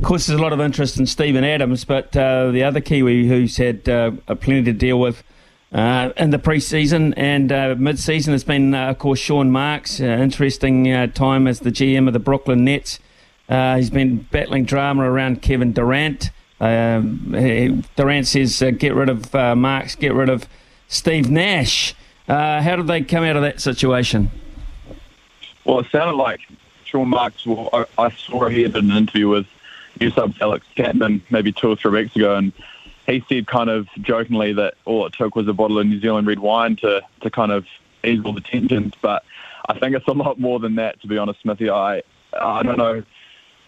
Of course, there's a lot of interest in Steven Adams, but uh, the other Kiwi who's had uh, plenty to deal with uh, in the pre-season and uh, mid-season has been, uh, of course, Sean Marks. Uh, interesting time as the GM of the Brooklyn Nets. he's been battling drama around Kevin Durant. Um, Durant says, "Get rid of Marks, get rid of Steve Nash." how did they come out of that situation? Well, it sounded like Sean Marks. Well, I, I saw he had an interview with Newshub's Alex Chapman maybe two or three weeks ago, and he said kind of jokingly that all it took was a bottle of New Zealand red wine to to kind of ease all the tensions. But I think it's a lot more than that, to be honest, Smithy. I I don't know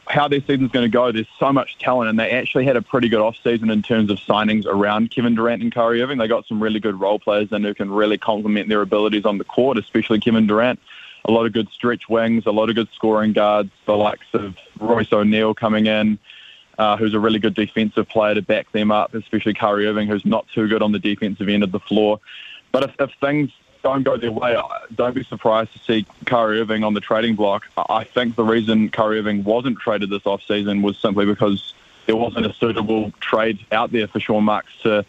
how their season's going to go. There's so much talent, and they actually had a pretty good off season in terms of signings around Kevin Durant and Kyrie Irving. They got some really good role players and who can really complement their abilities on the court, especially Kevin Durant. A lot of good stretch wings, a lot of good scoring guards, the likes of Royce O'Neale coming in, uh, who's a really good defensive player to back them up, especially Kyrie Irving, who's not too good on the defensive end of the floor. But if, if things don't go their way, don't be surprised to see Kyrie Irving on the trading block. I think the reason Kyrie Irving wasn't traded this offseason was simply because there wasn't a suitable trade out there for Sean Marks to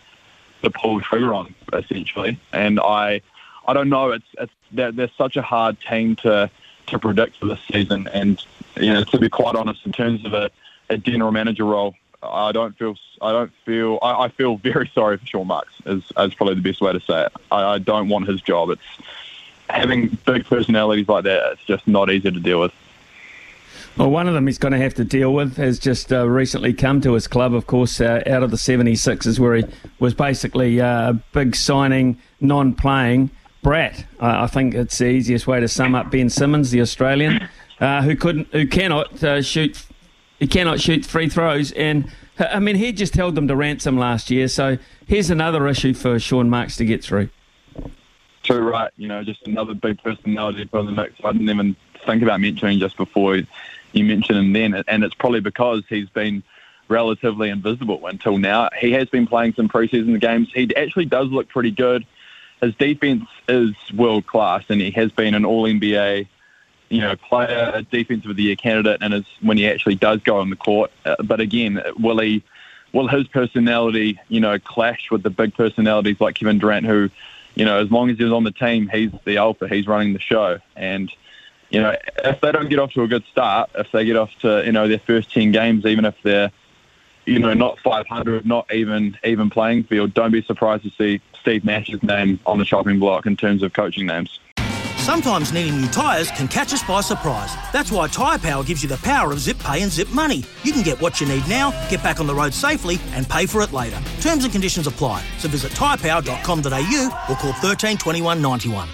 to pull the trigger on, essentially. And I I don't know. It's it's they're, they're such a hard team to to predict for this season, and you know to be quite honest, in terms of a a general manager role, I don't feel I don't feel I, I feel very sorry for Sean Marks. Is, is probably the best way to say it. I, I don't want his job. It's having big personalities like that. It's just not easy to deal with. Well, one of them he's going to have to deal with has just uh, recently come to his club, of course, uh, out of the 76ers, where he was basically uh, a big signing, non playing brat. I think it's the easiest way to sum up Ben Simmons, the Australian, uh, who couldn't, who cannot uh, shoot he cannot shoot free throws. And I mean, he just held them to ransom last year. So here's another issue for Sean Marks to get through. True, right. You know, just another big personality for the mix. I didn't even think about mentioning just before you mentioned him then. And it's probably because he's been relatively invisible until now. He has been playing some preseason games. He actually does look pretty good. His defense is world class, and he has been an All NBA you know, player, a defensive of the year candidate, and is when he actually does go on the court. Uh, but again, will he? Will his personality, you know, clash with the big personalities like Kevin Durant, who, you know, as long as he's on the team, he's the alpha, he's running the show, and you know, if they don't get off to a good start, if they get off to you know their first ten games, even if they're you know not 500, not even even playing field, don't be surprised to see Steve Nash's name on the chopping block in terms of coaching names. Sometimes needing new tyres can catch us by surprise. That's why Tyre Power gives you the power of zip pay and zip money. You can get what you need now, get back on the road safely, and pay for it later. Terms and conditions apply. So visit tyrepower.com.au or call 13 21 91.